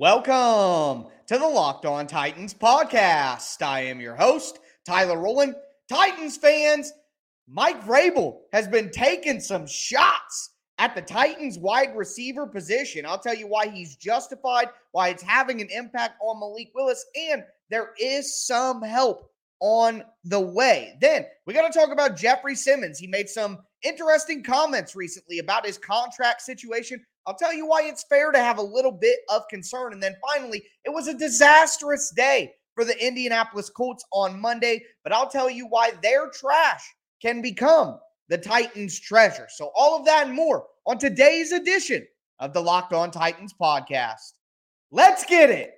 Welcome to the Locked On Titans podcast. I am your host, Tyler Rowland. Titans fans, Mike Vrabel has been taking some shots at the Titans wide receiver position. I'll tell you why he's justified, why it's having an impact on Malik Willis, and there is some help on the way. Then we got to talk about Jeffrey Simmons. He made some interesting comments recently about his contract situation. I'll tell you why it's fair to have a little bit of concern. And then finally, it was a disastrous day for the Indianapolis Colts on Monday, but I'll tell you why their trash can become the Titans' treasure. So, all of that and more on today's edition of the Locked On Titans podcast. Let's get it.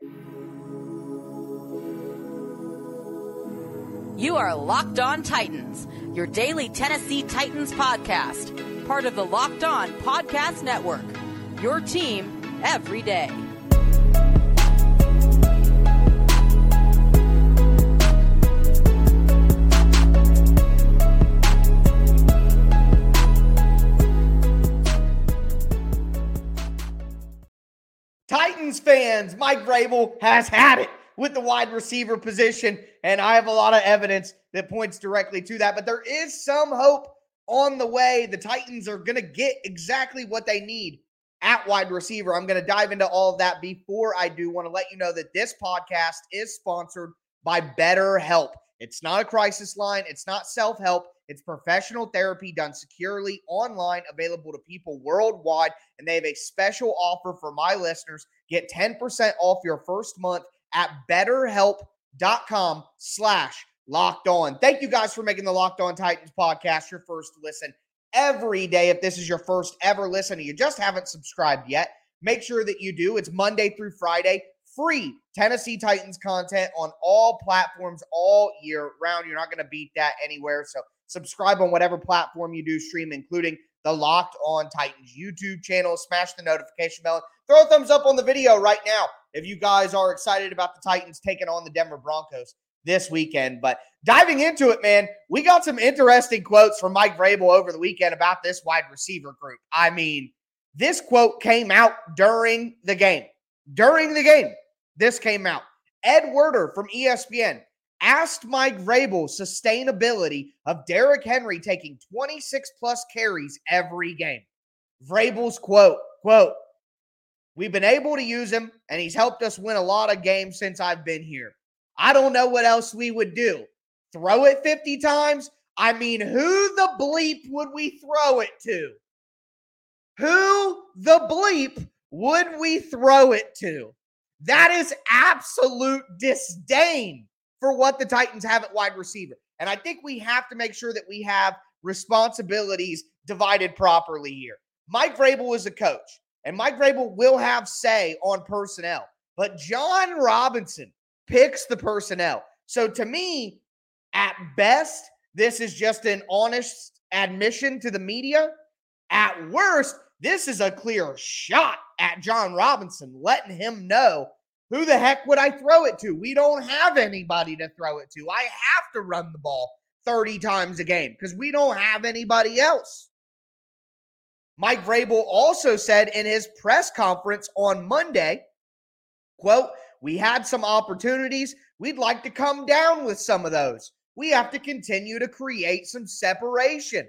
You are Locked On Titans, your daily Tennessee Titans podcast, part of the Locked On Podcast Network your team every day. Titans fans, Mike Vrabel has had it with the wide receiver position, and I have a lot of evidence that points directly to that. But there is some hope on the way. The Titans are going to get exactly what they need at wide receiver. I'm going to dive into all of that. Before I do, want to let you know that this podcast is sponsored by BetterHelp. It's not a crisis line, it's not self help. It's professional therapy done securely online, available to people worldwide. And they have a special offer for my listeners. Get 10% off your first month at betterhelp.com slash locked on. Thank you guys for making the Locked On Titans podcast your first listen every day. If this is your first ever listen and you just haven't subscribed yet, make sure that you do. It's Monday through Friday, free Tennessee Titans content on all platforms all year round. You're not going to beat that anywhere. So subscribe on whatever platform you do stream, including the Locked On Titans YouTube channel. Smash the notification bell. Throw a thumbs up on the video right now if you guys are excited about the Titans taking on the Denver Broncos this weekend. But diving into it, man, we got some interesting quotes from Mike Vrabel over the weekend about this wide receiver group. I mean, this quote came out during the game. During the game, this came out. Ed Werder from ESPN asked Mike Vrabel sustainability of Derrick Henry taking 26 plus carries every game. Vrabel's quote, quote, We've been able to use him, and he's helped us win a lot of games since I've been here. I don't know what else we would do. Throw it 50 times? I mean, who the bleep would we throw it to? Who the bleep would we throw it to? That is absolute disdain for what the Titans have at wide receiver. And I think we have to make sure that we have responsibilities divided properly here. Mike Vrabel is a coach, and Mike Vrabel will have say on personnel. But Jon Robinson picks the personnel. So to me, at best, this is just an honest admission to the media. At worst, this is a clear shot at Jon Robinson, letting him know who the heck would I throw it to? We don't have anybody to throw it to. I have to run the ball 30 times a game because we don't have anybody else. Mike Vrabel also said in his press conference on Monday, quote, we had some opportunities. We'd like to come down with some of those. We have to continue to create some separation.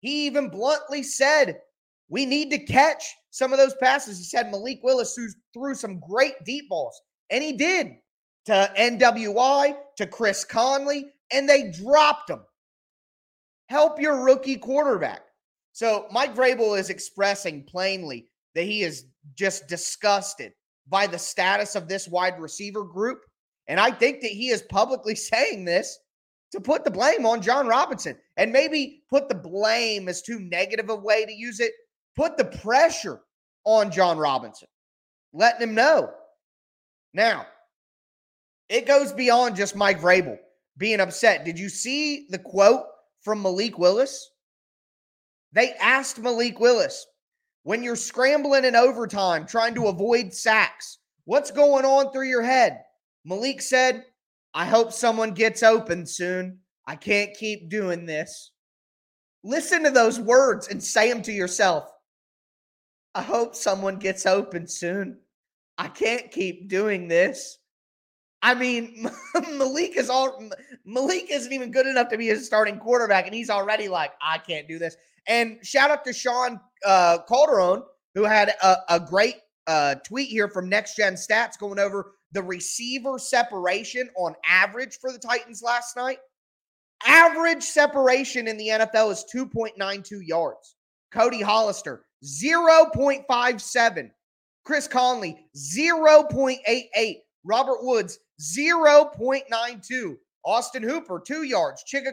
He even bluntly said, we need to catch some of those passes. He said Malik Willis threw some great deep balls, and he did to NWI, to Chris Conley, and they dropped him. Help your rookie quarterback. So Mike Vrabel is expressing plainly that he is just disgusted by the status of this wide receiver group. And I think that he is publicly saying this to put the blame on Jon Robinson and maybe put the blame as too negative a way to use it. Put the pressure on Jon Robinson, letting him know. Now, it goes beyond just Mike Vrabel being upset. Did you see the quote from Malik Willis? They asked Malik Willis, when you're scrambling in overtime trying to avoid sacks? What's going on through your head? Malik said, I hope someone gets open soon. I can't keep doing this. Listen to those words and say them to yourself. I hope someone gets open soon. I can't keep doing this. I mean, Malik is all Malik isn't even good enough to be a starting quarterback, and he's already like, I can't do this. And shout out to Sean uh, Calderon, who had a, a great uh, tweet here from Next Gen Stats going over the receiver separation on average for the Titans last night. Average separation in the NFL is 2.92 yards. Cody Hollister, 0.57. Chris Conley, 0.88. Robert Woods, 0.92. Austin Hooper, two yards. Chig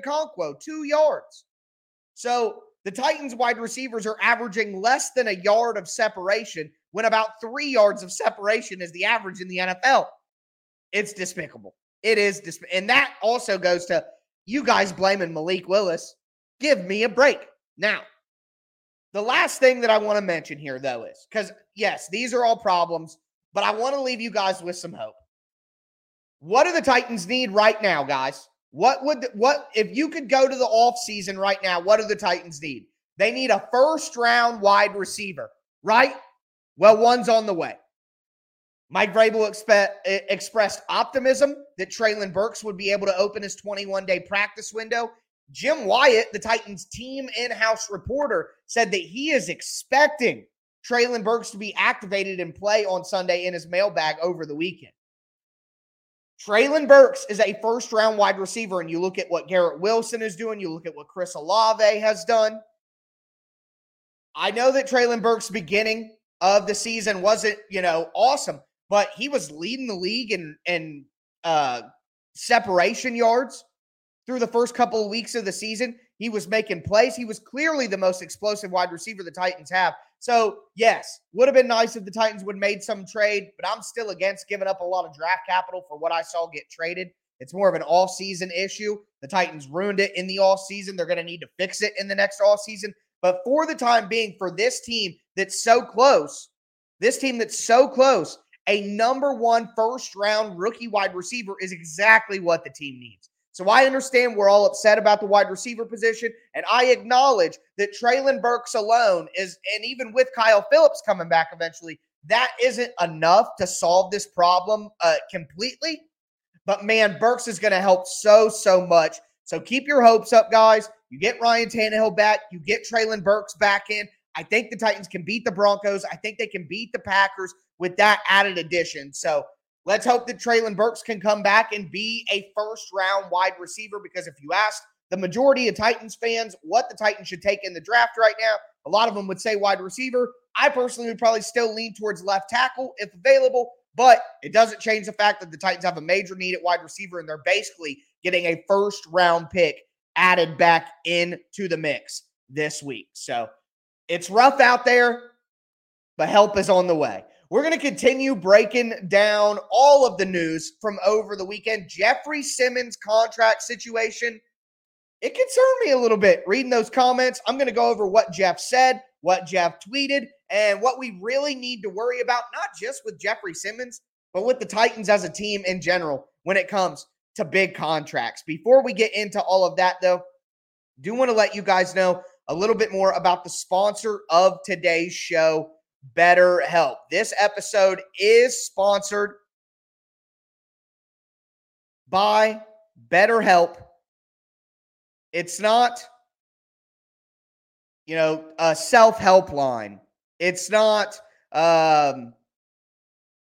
two yards. So the Titans wide receivers are averaging less than a yard of separation when about three yards of separation is the average in the NFL. It's despicable. It is. Disp- and that also goes to you guys blaming Malik Willis. Give me a break. Now, the last thing that I want to mention here, though, is because, yes, these are all problems, but I want to leave you guys with some hope. What do the Titans need right now, guys? What would what if you could go to the off season right now? What do the Titans need? They need a first round wide receiver, right? Well, one's on the way. Mike Vrabel expe- expressed optimism that Treylon Burks would be able to open his 21 day practice window. Jim Wyatt, the Titans team in house reporter, said that he is expecting Treylon Burks to be activated and play on Sunday in his mailbag over the weekend. Treylon Burks is a first round wide receiver, and you look at what Garrett Wilson is doing, you look at what Chris Olave has done. I know that Treylon Burks' beginning of the season wasn't, you know, awesome, but he was leading the league in in uh, separation yards through the first couple of weeks of the season. He was making plays. He was clearly the most explosive wide receiver the Titans have. So, yes, would have been nice if the Titans would have made some trade, but I'm still against giving up a lot of draft capital for what I saw get traded. It's more of an all season issue. The Titans ruined it in the all season. They're going to need to fix it in the next all season. But for the time being, for this team that's so close, this team that's so close, a number one first round rookie wide receiver is exactly what the team needs. So I understand we're all upset about the wide receiver position, and I acknowledge that Treylon Burks alone is, and even with Kyle Phillips coming back eventually, that isn't enough to solve this problem uh, completely. But man, Burks is going to help so, so much. So keep your hopes up, guys. You get Ryan Tannehill back, you get Treylon Burks back in. I think the Titans can beat the Broncos. I think they can beat the Packers with that added addition. So let's hope that Treylon Burks can come back and be a first round wide receiver because if you ask the majority of Titans fans what the Titans should take in the draft right now, a lot of them would say wide receiver. I personally would probably still lean towards left tackle if available, but it doesn't change the fact that the Titans have a major need at wide receiver and they're basically getting a first round pick added back into the mix this week. So it's rough out there, but help is on the way. We're going to continue breaking down all of the news from over the weekend. Jeffrey Simmons contract situation. It concerned me a little bit reading those comments. I'm going to go over what Jeff said, what Jeff tweeted, and what we really need to worry about, not just with Jeffrey Simmons, but with the Titans as a team in general when it comes to big contracts. Before we get into all of that, though, do want to let you guys know a little bit more about the sponsor of today's show, BetterHelp. This episode is sponsored by BetterHelp. It's not, you know, a self help line. It's not, um,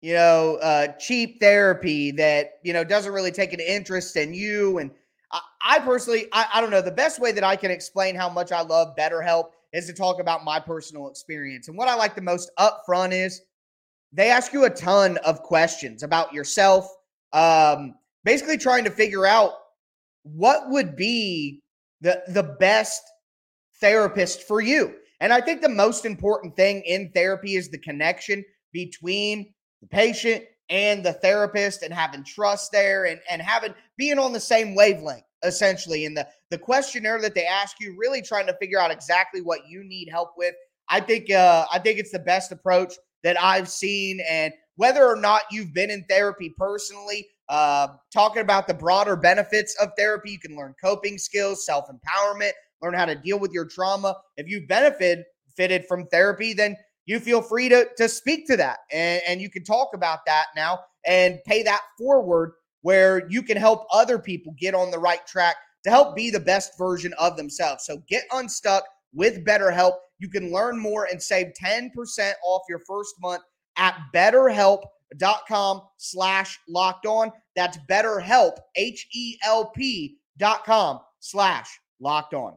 you know, uh, cheap therapy that, you know, doesn't really take an interest in you and I, I personally, I, I don't know. The best way that I can explain how much I love BetterHelp is to talk about my personal experience. And what I like the most up front is they ask you a ton of questions about yourself, um, basically trying to figure out what would be the the best therapist for you. And I think the most important thing in therapy is the connection between the patient and the therapist and having trust there and, and having being on the same wavelength essentially and the the questionnaire that they ask you really trying to figure out exactly what you need help with i think uh i think it's the best approach that i've seen and whether or not you've been in therapy personally uh talking about the broader benefits of therapy you can learn coping skills self-empowerment learn how to deal with your trauma. If you've benefited fitted from therapy then you feel free to, to speak to that and, and you can talk about that now and pay that forward where you can help other people get on the right track to help be the best version of themselves. So get unstuck with BetterHelp. You can learn more and save 10% off your first month at betterhelp.com slash locked on. That's betterhelp, H-E-L-P dot com slash locked on.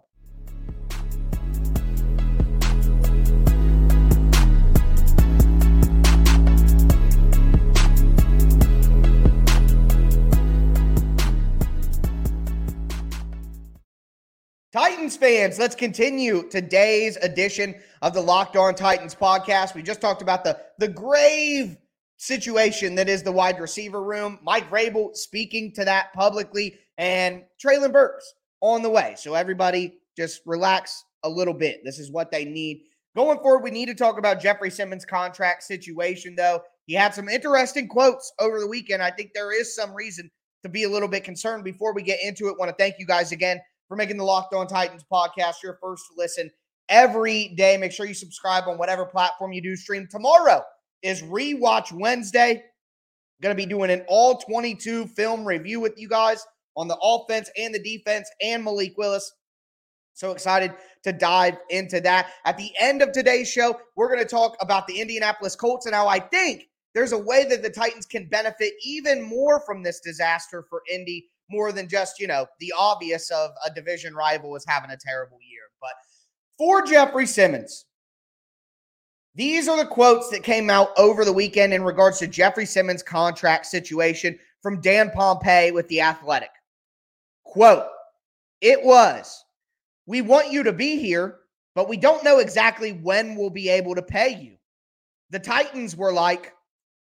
Titans fans, let's continue today's edition of the Locked On Titans podcast. We just talked about the, the grave situation that is the wide receiver room. Mike Vrabel speaking to that publicly, and Treylon Burks on the way. So everybody just relax a little bit. This is what they need. Going forward, we need to talk about Jeffrey Simmons' contract situation, though. He had some interesting quotes over the weekend. I think there is some reason to be a little bit concerned. Before we get into it, want to thank you guys again for making the Locked On Titans podcast your first listen every day. Make sure you subscribe on whatever platform you do stream. Tomorrow is Rewatch Wednesday. Going to be doing an all 22 film review with you guys on the offense and the defense and Malik Willis. So excited to dive into that. At the end of today's show, we're going to talk about the Indianapolis Colts and how I think there's a way that the Titans can benefit even more from this disaster for Indy more than just, you know, the obvious of a division rival is having a terrible year. But for Jeffrey Simmons, these are the quotes that came out over the weekend in regards to Jeffrey Simmons' contract situation from Dan Pompei with The Athletic. Quote, it was, we want you to be here, but we don't know exactly when we'll be able to pay you. The Titans were like,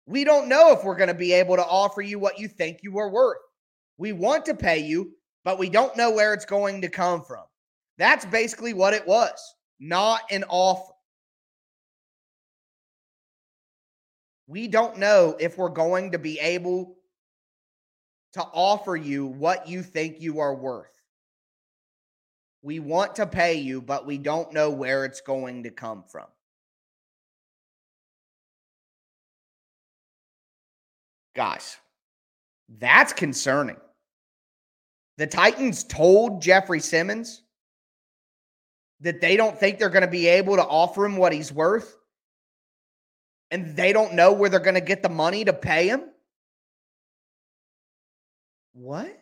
we don't know if we're going to be able to offer you what you think you are worth. We want to pay you, but we don't know where it's going to come from. That's basically what it was, not an offer. We don't know if we're going to be able to offer you what you think you are worth. We want to pay you, but we don't know where it's going to come from. Guys, that's concerning. The Titans told Jeffrey Simmons that they don't think they're going to be able to offer him what he's worth. And they don't know where they're going to get the money to pay him. What?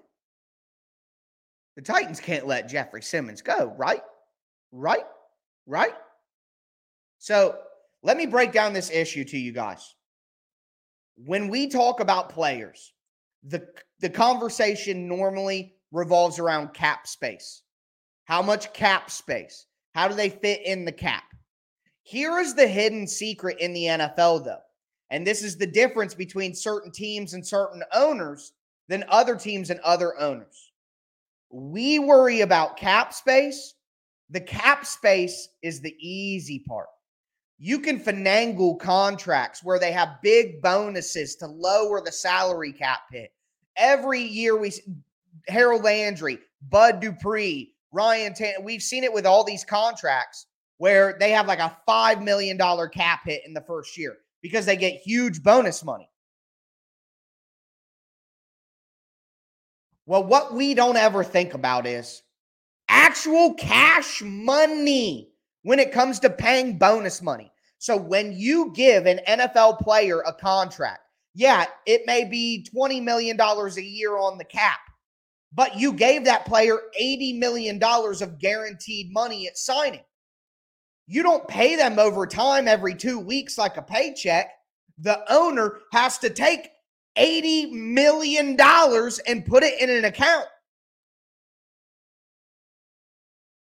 The Titans can't let Jeffrey Simmons go, right? Right? Right? So let me break down this issue to you guys. When we talk about players, the, the conversation normally revolves around cap space. How much cap space? How do they fit in the cap? Here is the hidden secret in the NFL, though. And this is the difference between certain teams and certain owners than other teams and other owners. We worry about cap space. The cap space is the easy part. You can finagle contracts where they have big bonuses to lower the salary cap hit. Every year we Harold Landry, Bud Dupree, Ryan Tan. We've seen it with all these contracts where they have like a $5 million cap hit in the first year because they get huge bonus money. Well, what we don't ever think about is actual cash money when it comes to paying bonus money. So when you give an NFL player a contract, yeah, it may be $20 million a year on the cap but you gave that player $80 million of guaranteed money at signing. You don't pay them over time every two weeks like a paycheck. The owner has to take $80 million and put it in an account.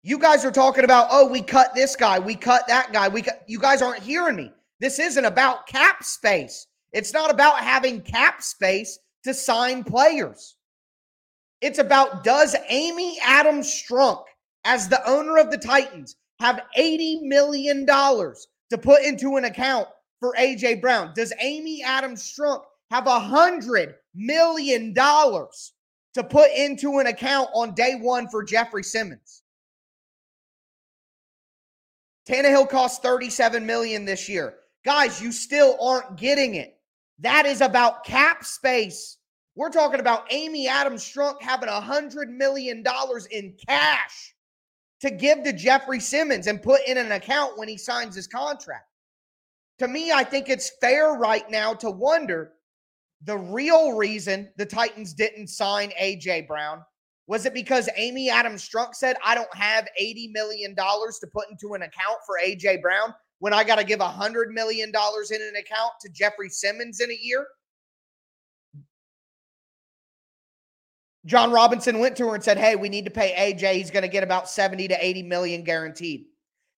You guys are talking about, oh, we cut this guy, we cut that guy. We cut, you guys aren't hearing me. This isn't about cap space. It's not about having cap space to sign players. It's about does Amy Adams Strunk, as the owner of the Titans, have $80 million to put into an account for AJ Brown? Does Amy Adams Strunk have $100 million to put into an account on day one for Jeffrey Simmons? Tannehill cost 37 million this year. Guys, you still aren't getting it. That is about cap space. We're talking about Amy Adams Strunk having a hundred million dollars in cash to give to Jeffrey Simmons and put in an account when he signs his contract. To me, I think it's fair right now to wonder the real reason the Titans didn't sign AJ Brown was it because Amy Adams Strunk said, I don't have $80 million to put into an account for AJ Brown when I got to give $100 million in an account to Jeffrey Simmons in a year? Jon Robinson went to her and said, Hey, we need to pay AJ. He's going to get about 70 to 80 million guaranteed.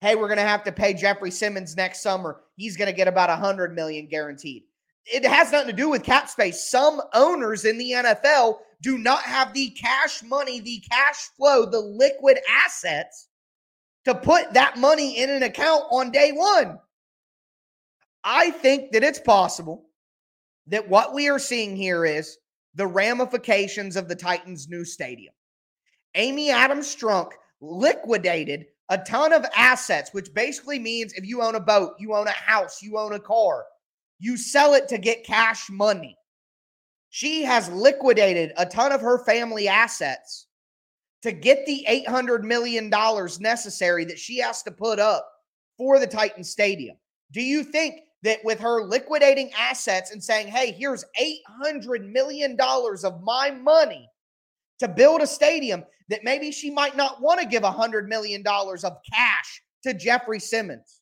Hey, we're going to have to pay Jeffrey Simmons next summer. He's going to get about 100 million guaranteed. It has nothing to do with cap space. Some owners in the NFL do not have the cash money, the cash flow, the liquid assets to put that money in an account on day one. I think that it's possible that what we are seeing here is the ramifications of the Titans' new stadium. Amy Adams Strunk liquidated a ton of assets, which basically means if you own a boat, you own a house, you own a car, you sell it to get cash money. She has liquidated a ton of her family assets to get the $800 million necessary that she has to put up for the Titan Stadium. Do you think that with her liquidating assets and saying, hey, here's $800 million of my money to build a stadium, that maybe she might not want to give $100 million of cash to Jeffrey Simmons?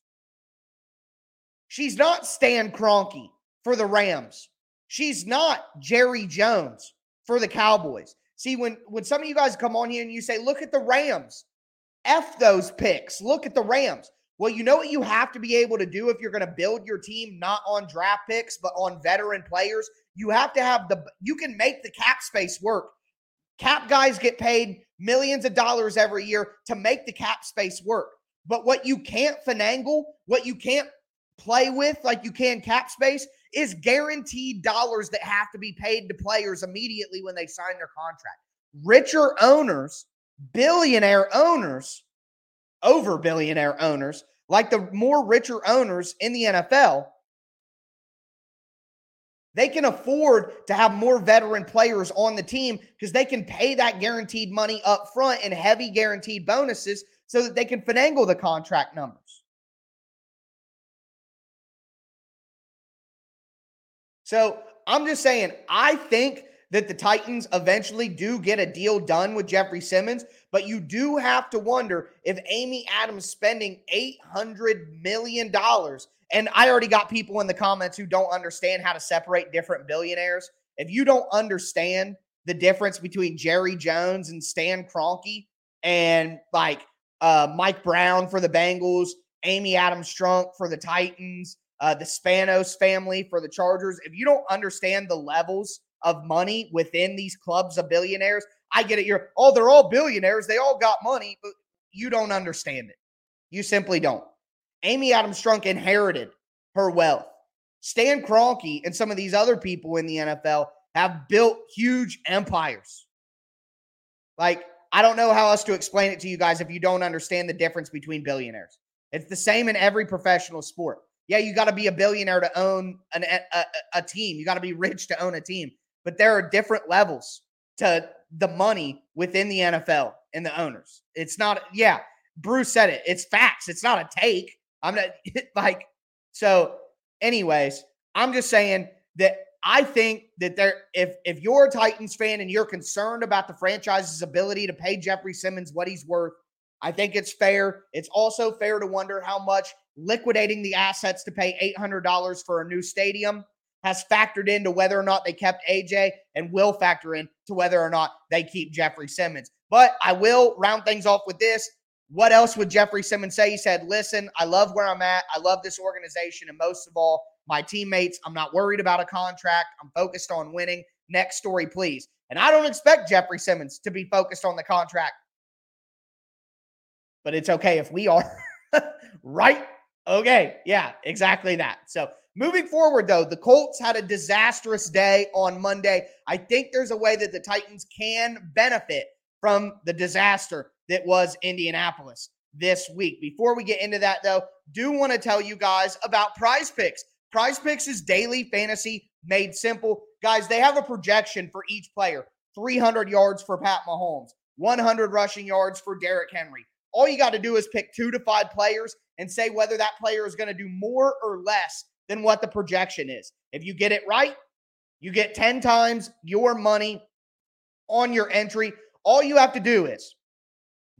She's not Stan Kroenke for the Rams. She's not Jerry Jones for the Cowboys. See, when when some of you guys come on here and you say, look at the Rams, F those picks, look at the Rams. Well, you know what you have to be able to do if you're going to build your team not on draft picks, but on veteran players. You have to have the, you can make the cap space work. Cap guys get paid millions of dollars every year to make the cap space work. But what you can't finagle, what you can't play with like you can cap space, is guaranteed dollars that have to be paid to players immediately when they sign their contract. Richer owners, billionaire owners, over billionaire owners, like the more richer owners in the NFL, they can afford to have more veteran players on the team because they can pay that guaranteed money up front and heavy guaranteed bonuses so that they can finagle the contract numbers. So I'm just saying, I think that the Titans eventually do get a deal done with Jeffrey Simmons, but you do have to wonder if Amy Adams spending $800 million. And I already got people in the comments who don't understand how to separate different billionaires. If you don't understand the difference between Jerry Jones and Stan Kroenke and like uh, Mike Brown for the Bengals, Amy Adams Strunk for the Titans, uh, the Spanos family for the Chargers. If you don't understand the levels of money within these clubs of billionaires, I get it. You're, oh, they're all billionaires. They all got money, but you don't understand it. You simply don't. Amy Adams Strunk inherited her wealth. Stan Kroenke and some of these other people in the NFL have built huge empires. Like, I don't know how else to explain it to you guys if you don't understand the difference between billionaires. It's the same in every professional sport. Yeah, you got to be a billionaire to own an, a, a team. You got to be rich to own a team. But there are different levels to the money within the NFL and the owners. It's not, yeah, Bruce said it. It's facts. It's not a take. I'm not like, so, anyways, I'm just saying that I think that there, if if you're a Titans fan and you're concerned about the franchise's ability to pay Jeffrey Simmons what he's worth, I think it's fair. It's also fair to wonder how much liquidating the assets to pay $800 for a new stadium has factored into whether or not they kept AJ and will factor in to whether or not they keep Jeffrey Simmons. But I will round things off with this. What else would Jeffrey Simmons say? He said, Listen, I love where I'm at. I love this organization. And most of all, my teammates. I'm not worried about a contract. I'm focused on winning. Next story, please. And I don't expect Jeffrey Simmons to be focused on the contract. But it's okay if we are. right Okay. Yeah, exactly that. So moving forward, though, the Colts had a disastrous day on Monday. I think there's a way that the Titans can benefit from the disaster that was Indianapolis. this week. Before we get into that, though, do want to tell you guys about Prize Picks. Prize Picks is daily fantasy made simple. Guys, they have a projection for each player 300 yards for Pat Mahomes, 100 rushing yards for Derrick Henry. All you got to do is pick two to five players and say whether that player is going to do more or less than what the projection is. If you get it right, you get 10 times your money on your entry. All you have to do is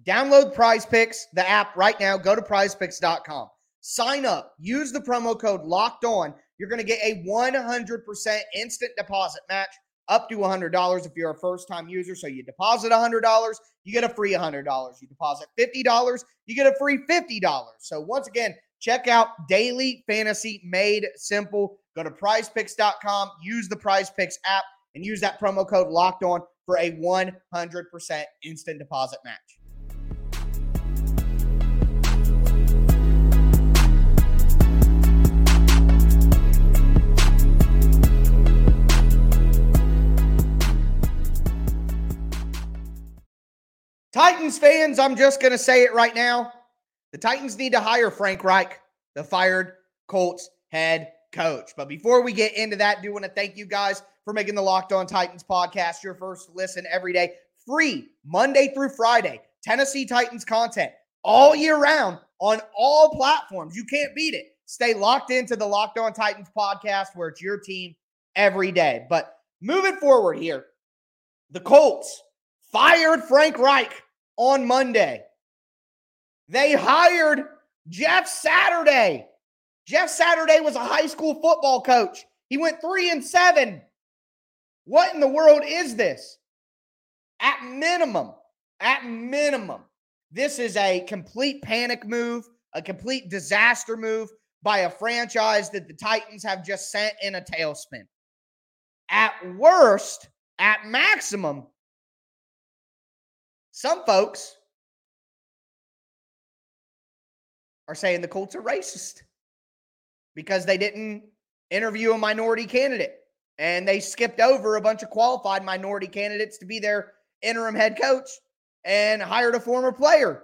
download Prize Picks, the app right now. Go to prizepicks.com. Sign up. Use the promo code locked on. You're going to get a 100% instant deposit match up to $100 if you're a first time user. So you deposit $100, you get a free $100. You deposit $50, you get a free $50. So once again, check out Daily Fantasy Made Simple. Go to prizepicks.com, use the Prize Picks app, and use that promo code locked on for a 100% instant deposit match. Titans fans, I'm just going to say it right now. The Titans need to hire Frank Reich, the fired Colts head coach. But before we get into that, I do want to thank you guys for making the Locked On Titans podcast your first listen every day, free Monday through Friday. Tennessee Titans content all year round on all platforms. You can't beat it. Stay locked into the Locked On Titans podcast where it's your team every day. But moving forward here, the Colts fired Frank Reich on Monday. They hired Jeff Saturday. Jeff Saturday was a high school football coach. He went three and seven. What in the world is this? At minimum, at minimum, this is a complete panic move, a complete disaster move by a franchise that the Titans have just sent in a tailspin. At worst, at maximum, some folks are saying the Colts are racist because they didn't interview a minority candidate and they skipped over a bunch of qualified minority candidates to be their interim head coach and hired a former player.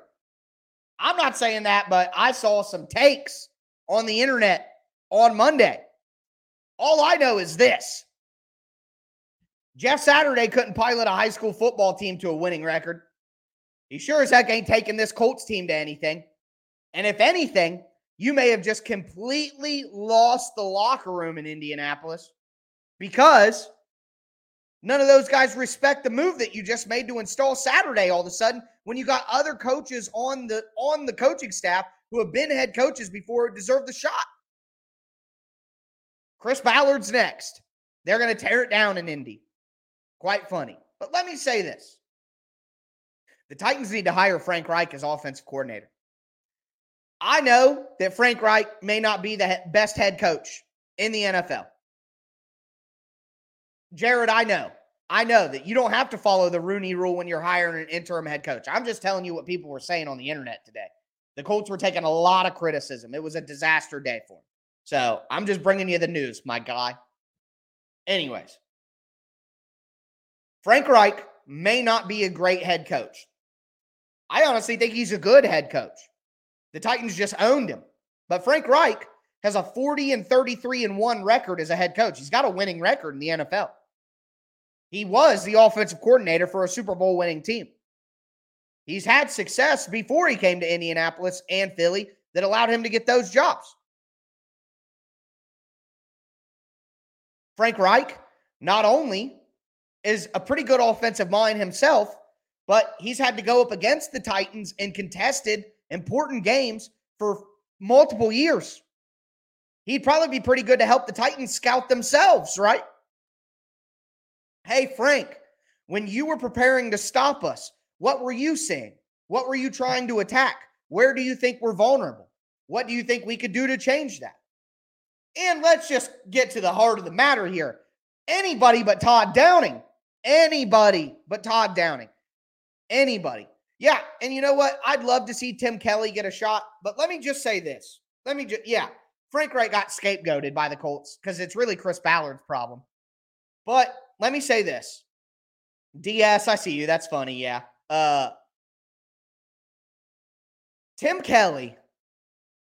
I'm not saying that, but I saw some takes on the internet on Monday. All I know is this Jeff Saturday couldn't pilot a high school football team to a winning record. He sure as heck ain't taking this Colts team to anything. And if anything, you may have just completely lost the locker room in Indianapolis because none of those guys respect the move that you just made to install Saturday all of a sudden when you got other coaches on the on the coaching staff who have been head coaches before deserve the shot. Chris Ballard's next. They're going to tear it down in Indy. Quite funny. But let me say this. The Titans need to hire Frank Reich as offensive coordinator. I know that Frank Reich may not be the best head coach in the NFL. Jared, I know. I know that you don't have to follow the Rooney rule when you're hiring an interim head coach. I'm just telling you what people were saying on the internet today. The Colts were taking a lot of criticism. It was a disaster day for them. So I'm just bringing you the news, my guy. Anyways, Frank Reich may not be a great head coach. I honestly think he's a good head coach. The Titans just owned him. But Frank Reich has a 40 and 33 and 1 record as a head coach. He's got a winning record in the NFL. He was the offensive coordinator for a Super Bowl winning team. He's had success before he came to Indianapolis and Philly that allowed him to get those jobs. Frank Reich not only is a pretty good offensive mind himself, but he's had to go up against the Titans in contested important games for multiple years. He'd probably be pretty good to help the Titans scout themselves, right? Hey, Frank, when you were preparing to stop us, what were you saying? What were you trying to attack? Where do you think we're vulnerable? What do you think we could do to change that? And let's just get to the heart of the matter here. Anybody but Todd Downing, anybody but Todd Downing Anybody. Yeah. And you know what? I'd love to see Tim Kelly get a shot. But let me just say this. Let me just, yeah. Frank Reich got scapegoated by the Colts because it's really Chris Ballard's problem. But let me say this. DS, I see you. That's funny. Yeah. Uh, Tim Kelly,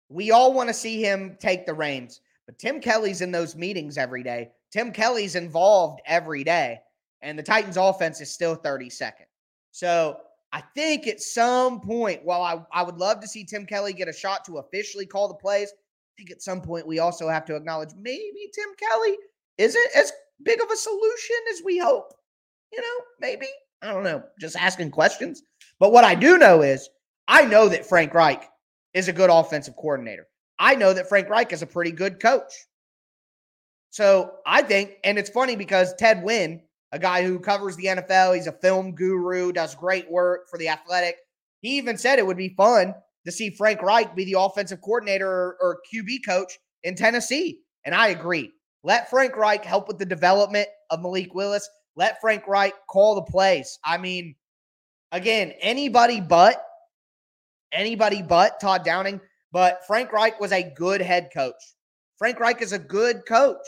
we all want to see him take the reins, but Tim Kelly's in those meetings every day. Tim Kelly's involved every day, and the Titans offense is still 32nd. So I think at some point, while I, I would love to see Tim Kelly get a shot to officially call the plays, I think at some point we also have to acknowledge maybe Tim Kelly isn't as big of a solution as we hope. You know, maybe. I don't know. Just asking questions. But what I do know is I know that Frank Reich is a good offensive coordinator. I know that Frank Reich is a pretty good coach. So I think, and it's funny because Ted Nguyen, a guy who covers the NFL, he's a film guru, does great work for the athletic. He even said it would be fun to see Frank Reich be the offensive coordinator or, or QB coach in Tennessee. And I agree. Let Frank Reich help with the development of Malik Willis. Let Frank Reich call the plays. I mean, again, anybody but anybody but Todd Downing. But Frank Reich was a good head coach. Frank Reich is a good coach.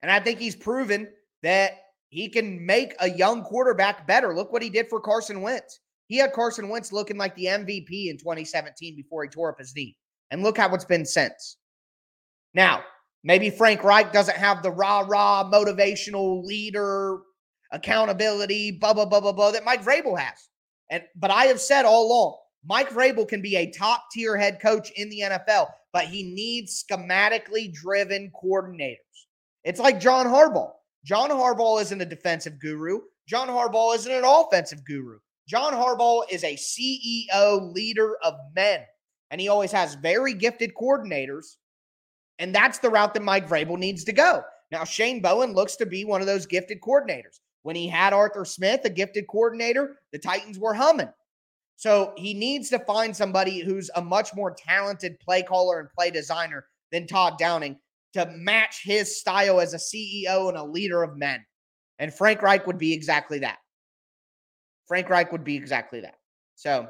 And I think he's proven that he can make a young quarterback better. Look what he did for Carson Wentz. He had Carson Wentz looking like the MVP in 2017 before he tore up his knee. And look how it's been since. Now, maybe Frank Reich doesn't have the rah rah motivational leader accountability, blah, blah, blah, blah, blah, that Mike Vrabel has. And but I have said all along, Mike Vrabel can be a top tier head coach in the NFL, but he needs schematically driven coordinators. It's like John Harbaugh. John Harbaugh isn't a defensive guru. John Harbaugh isn't an offensive guru. John Harbaugh is a CEO leader of men, and he always has very gifted coordinators. And that's the route that Mike Vrabel needs to go. Now, Shane Bowen looks to be one of those gifted coordinators. When he had Arthur Smith, a gifted coordinator, the Titans were humming. So he needs to find somebody who's a much more talented play caller and play designer than Todd Downing to match his style as a CEO and a leader of men. And Frank Reich would be exactly that. Frank Reich would be exactly that. So,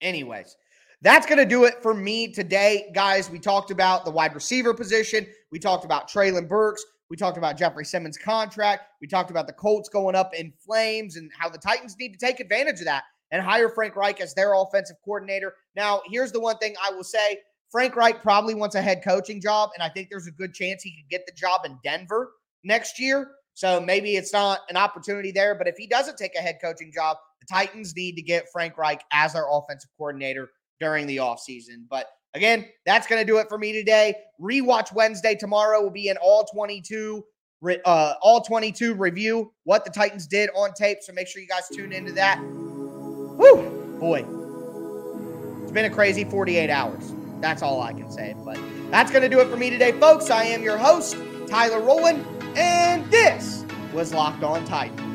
anyways, that's going to do it for me today, guys. We talked about the wide receiver position. We talked about Treylon Burks. We talked about Jeffrey Simmons' contract. We talked about the Colts going up in flames and how the Titans need to take advantage of that and hire Frank Reich as their offensive coordinator. Now, here's the one thing I will say Frank Reich probably wants a head coaching job, and I think there's a good chance he could get the job in Denver next year. So maybe it's not an opportunity there. But if he doesn't take a head coaching job, the Titans need to get Frank Reich as their offensive coordinator during the offseason. But again, that's going to do it for me today. Rewatch Wednesday tomorrow will be an all 22 uh, all 22 review what the Titans did on tape. So make sure you guys tune into that. Woo, boy, it's been a crazy 48 hours. That's all I can say. But that's going to do it for me today, folks. I am your host, Tyler Rowland, and this was Locked On Titans.